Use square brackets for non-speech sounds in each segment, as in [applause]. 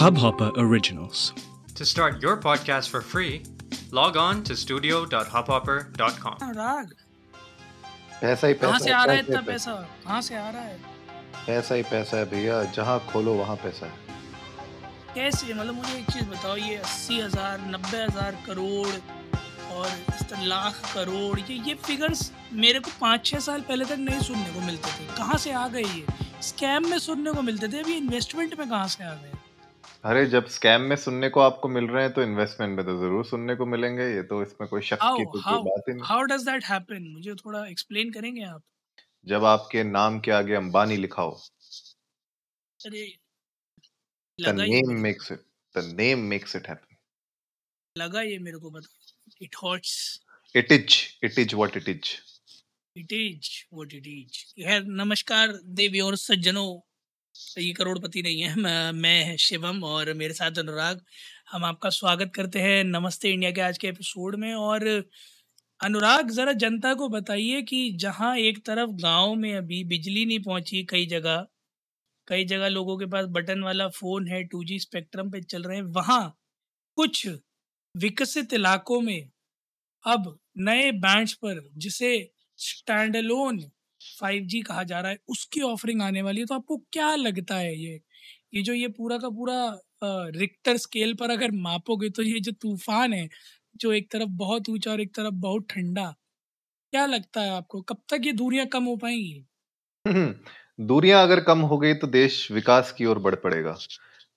Hubhopper Originals. To start your podcast for free, log on to studio.hubhopper.com. राग। पैसा ही कहाँ पैसा से आ रहा है इतना पैसा। कहाँ से आ रहा है? पैसा ही पैसा है भैया जहाँ खोलो वहाँ पैसा है। कैसे? मतलब मुझे एक चीज़ बताओ ये अस्सी हज़ार नब्बे हज़ार करोड़ और इस तरह लाख करोड़ ये ये फिगर्स मेरे को पाँच छः साल पहले तक नहीं सुनने को मिलते थे। कहाँ से आ गए ये? स्कैम में सुनने को मिलते थे अभी इन्वेस्टमेंट में कहाँ से आ गए? अरे जब स्कैम में सुनने को आपको मिल रहे हैं तो इन्वेस्टमेंट में तो ज़रूर सुनने को मिलेंगे। ये तो इसमें कोई शक हाउ की तो कोई हाउ बात ही नहीं। How does that happen? मुझे थोड़ा एक्सप्लेन करेंगे आप? जब आपके नाम के आगे अंबानी लिखा हो। अरे द लगा ये नेम मेरे makes it the name makes it happen लगा ये मेरे को बता। It hurts it is it is what it is it is what it is नमस्कार देवी और सज्जनों। ये करोड़पति नहीं है, मैं शिवम और मेरे साथ अनुराग। हम आपका स्वागत करते हैं नमस्ते इंडिया के आज के एपिसोड में और अनुराग, ज़रा जनता को बताइए कि जहाँ एक तरफ़ गाँव में अभी बिजली नहीं पहुँची कई जगह कई जगह लोगों के पास बटन वाला फ़ोन है, टू जी स्पेक्ट्रम पे चल रहे हैं, वहाँ कुछ विकसित इलाकों में अब नए बैंड्स पर, जिसे स्टैंडअलोन 5G कहा जा रहा है उसकी ऑफरिंग आने वाली है तो आपको क्या लगता है ये? ये जो ये पूरा का पूरा रिक्टर स्केल पर अगर मापोगे तो ये जो तूफ़ान है जो एक तरफ़ बहुत ऊँचा और एक तरफ़ बहुत ठंडा क्या लगता है आपको? कब तक ये दूरियाँ कम हो पाएँगी? दूरियाँ अगर कम हो गई तो देश विकास की ओर बढ़ पड़ेगा।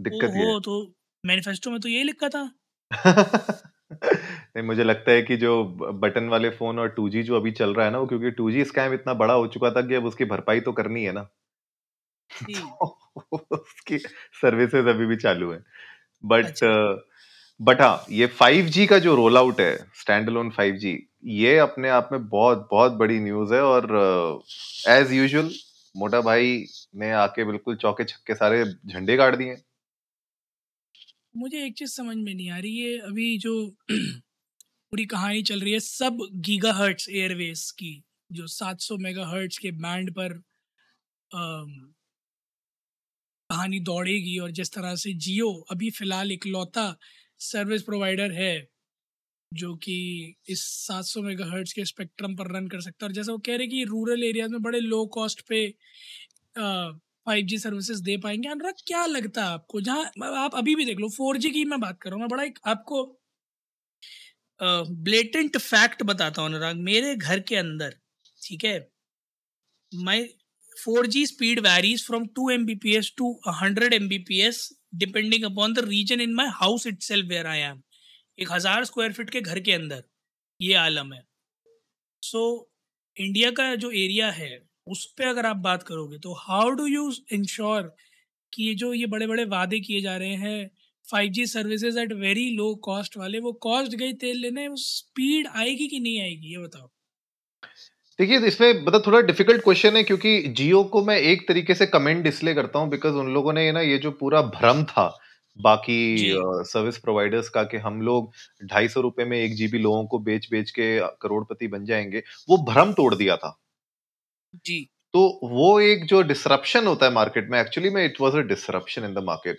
दिक्कत ये ओहो तो मैनिफेस्टो में तो यही लिखा था। [laughs] नहीं मुझे लगता है कि जो बटन वाले फ़ोन और 2G जो अभी चल रहा है ना वो क्योंकि 2G स्कैम इतना बड़ा हो चुका था कि अब उसकी भरपाई तो करनी है ना। जी। तो [laughs] उसकी सर्विसेज़ अभी भी चालू है। बट अच्छा। बट हाँ ये 5G का जो रोल आउट है स्टैंड अलोन 5G ये अपने आप में बहुत बहुत बड़ी न्यूज़ है और एज यूजुअल मोटा भाई ने आके बिल्कुल चौके छक्के सारे झंडे गाड़ दिए मुझे एक चीज़ समझ में नहीं आ रही है। अभी जो [clears throat] पूरी कहानी चल रही है सब गीगा हर्ट्स एयरवेज की, जो 700 मेगा हर्ट्स के बैंड पर कहानी दौड़ेगी और जिस तरह से जियो अभी फ़िलहाल इकलौता सर्विस प्रोवाइडर है, जो कि इस 700 मेगाहर्ट्ज़ के स्पेक्ट्रम पर रन कर सकता है। और जैसा वो कह रहे कि रूरल एरियाज़ में बड़े लो कॉस्ट पे फाइव जी सर्विसेज़ दे पाएँगे। अनुराग क्या लगता है आपको? जहाँ आप अभी भी देख लो फोर जी की मैं बात कर रहा हूँ मैं बड़ा एक आपको ब्लेटेंट फैक्ट बताता हूँ अनुराग। मेरे घर के अंदर ठीक है my 4G speed varies from 2 Mbps to 100 Mbps depending upon the region in my house itself where I am एक हज़ार स्क्वायर फीट के घर के अंदर ये आलम है। सो so, इंडिया का जो एरिया है उस पर अगर आप बात करोगे तो हाउ डू यू इंश्योर कि ये जो ये बड़े बड़े वादे किए जा रहे हैं five G services at very low cost वाले वो कॉस्ट गई तेल लेने स्पीड आएगी कि नहीं आएगी ये बताओ? देखिए इसमें मतलब थोड़ा डिफ़िकल्ट क्वेश्चन है क्योंकि जियो को मैं एक तरीके से कमेंट इसलिए करता हूँ बिकॉज़ उन लोगों ने ना ये जो पूरा भ्रम था बाकी सर्विस प्रोवाइडर्स का कि हम लोग ढाई सौ रुपए में एक जीबी लोगों को बेच बेच के करोड़पति बन जाएँगे वो भ्रम तोड़ दिया था। जी। तो वो एक जो डिसरप्शन होता है मार्केट में एक्चुअली में it was a disruption in the market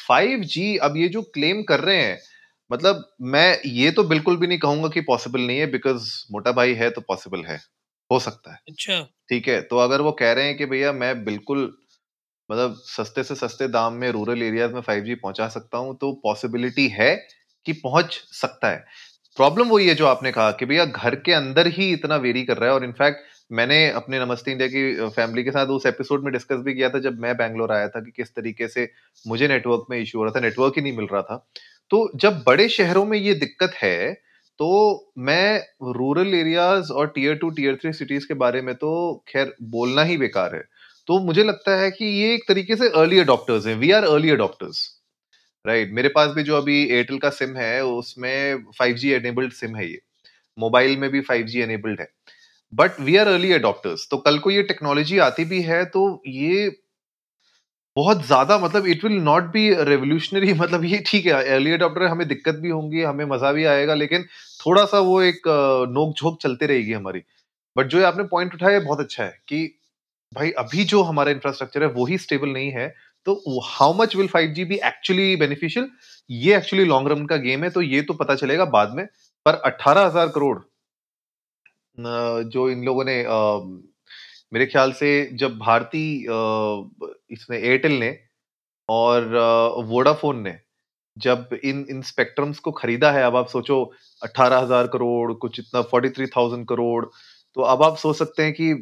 5G अब ये जो क्लेम कर रहे हैं मतलब मैं ये तो बिल्कुल भी नहीं कहूँगा कि पॉसिबल नहीं है बिकॉज़ मोटा भाई है तो पॉसिबल है हो सकता है। अच्छा। ठीक है तो अगर वो कह रहे हैं कि भैया मैं बिल्कुल मतलब सस्ते से सस्ते दाम में रूरल एरियाज़ में 5G पहुँचा सकता हूँ तो पॉसिबिलिटी है कि पहुँच सकता है। प्रॉब्लम वही है जो आपने कहा कि भैया घर के अंदर ही इतना वेरी कर रहा है और इनफैक्ट मैंने अपने नमस्ते इंडिया की फैमिली के साथ उस एपिसोड में डिस्कस भी किया था जब मैं बैंगलोर आया था कि किस तरीके से मुझे नेटवर्क में इशू हो रहा था नेटवर्क ही नहीं मिल रहा था। तो जब बड़े शहरों में ये दिक्कत है तो मैं रूरल एरियाज़ और tier two tier three cities के बारे में तो खैर बोलना ही बेकार है। तो मुझे लगता है कि ये एक तरीके से अर्ली अडॉप्टर्स हैं we are early adopters right मेरे पास भी जो अभी एयरटेल का सिम है, उसमें 5G एनेबल्ड सिम है ये। मोबाइल में भी 5G एनेबल्ड है। But we are early adopters तो कल को ये टेक्नोलॉजी आती भी है तो ये बहुत ज़्यादा मतलब it will not be revolutionary मतलब ये ठीक है अर्ली अडॉप्टर हमें दिक्कत भी होंगी, हमें मज़ा भी आएगा, लेकिन थोड़ा सा वो एक नोक झोंक चलती रहेगी हमारी। बट जो आपने पॉइंट उठाया बहुत अच्छा है कि भाई अभी जो हमारा इंफ्रास्ट्रक्चर है, वो ही स्टेबल नहीं है। तो how much will five G be actually beneficial ये एक्चुअली लॉन्ग रन का गेम है तो ये तो पता चलेगा बाद में। पर 18000 करोड़ जो इन लोगों ने मेरे ख्याल से जब भारती इसने एयरटेल ने और वोडाफोन ने जब इन इन स्पेक्ट्रम्स को खरीदा है, अब आप सोचो अठारह हज़ार करोड़, कुछ इतना फोर्टी थ्री थाउज़ेंड करोड़ तो अब आप सोच सकते हैं कि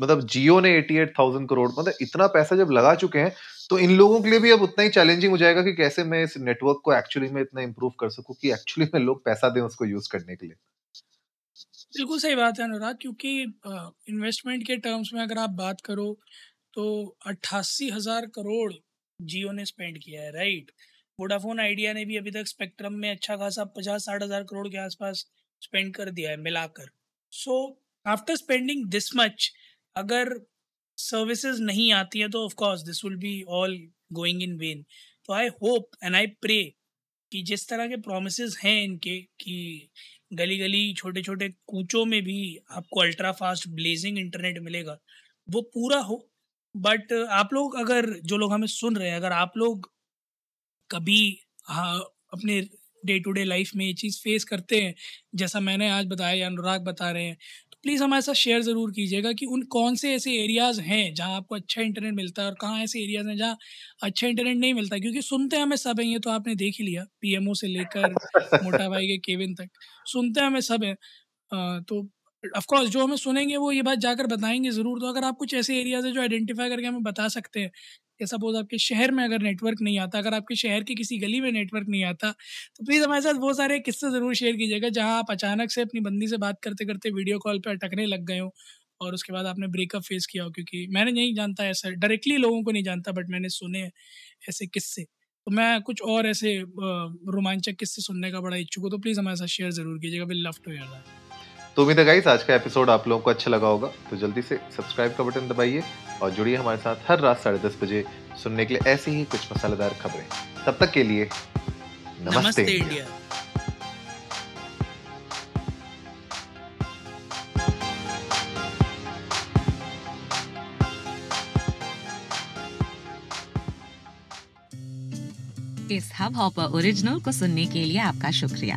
मतलब जियो ने एटी एट थाउज़ेंड करोड़ मतलब इतना पैसा जब लगा चुके हैं तो इन लोगों के लिए भी अब उतना ही चैलेंजिंग हो जाएगा कि कैसे मैं इस नेटवर्क को एक्चुअली में इतना इंप्रूव कर सकूँ कि एक्चुअली में लोग पैसा दें उसको यूज़ करने के लिए। बिल्कुल सही बात है अनुराग, क्योंकि इन्वेस्टमेंट के टर्म्स में अगर आप बात करो तो अट्ठासी हज़ार करोड़ जियो ने स्पेंड किया है राइट वोडाफोन आइडिया ने भी अभी तक स्पेक्ट्रम में अच्छा खासा पचास साठ हज़ार करोड़ के आसपास स्पेंड कर दिया है, मिलाकर। So after spending this much अगर सर्विसेज़ नहीं आती हैं तो of course this will be all going in vain तो I hope and I pray कि जिस तरह के प्रोमिस हैं इनके, कि गली गली छोटे छोटे कूचों में भी आपको अल्ट्रा फास्ट ब्लेजिंग इंटरनेट मिलेगा। वो पूरा हो बट आप लोग अगर, जो लोग हमें सुन रहे हैं, अगर आप लोग कभी हाँ अपने डे टू डे लाइफ में ये चीज़ फेस करते हैं, जैसा मैंने आज बताया या अनुराग बता रहे हैं प्लीज़ हमारे साथ शेयर ज़रूर कीजिएगा कि उन कौन से ऐसे एरियाज़ हैं जहाँ आपको अच्छा इंटरनेट मिलता है और कहाँ ऐसे एरियाज़ हैं जहाँ अच्छा इंटरनेट नहीं मिलता क्योंकि सुनते हमें सब हैं ये तो आपने देख ही लिया पीएमओ से लेकर [laughs] मोटा भाई के केविन तक। सुनते हैं हमें सब हैं। तो ऑफकोर्स जो हमें सुनेंगे वो ये बात जाकर बताएँगे ज़रूर। तो अगर आप कुछ ऐसे एरियाज़ है जो आइडेंटिफाई करके हमें बता सकते हैं या सपोज़ आपके शहर में अगर नेटवर्क नहीं आता, अगर आपके शहर की किसी गली में नेटवर्क नहीं आता तो प्लीज़ हमारे साथ वो सारे किस्से ज़रूर शेयर कीजिएगा, जहाँ आप अचानक से अपनी बंदी से बात करते करते वीडियो कॉल पर अटकने लग गए हो और उसके बाद आपने ब्रेकअप फेस किया हो, क्योंकि मैंने नहीं जानता ऐसा डायरेक्टली लोगों को नहीं जानता बट मैंने सुने ऐसे किस्से। तो मैं कुछ और ऐसे रोमांचक किस्से सुनने का बड़ा इच्छुक हूँ तो प्लीज़ हमारे साथ शेयर ज़रूर कीजिएगा विल लव टू हेयर तो उम्मीद है गाइस आज का एपिसोड आप लोगों को अच्छा लगा होगा। तो जल्दी से सब्सक्राइब का बटन दबाइए और जुड़िए हमारे साथ हर रात साढ़े दस बजे सुनने के लिए ऐसी ही कुछ मसालेदार खबरें। तब तक के लिए नमस्ते, नमस्ते इंडिया, इंडिया। इस हब हॉपर ओरिजिनल को सुनने के लिए आपका शुक्रिया।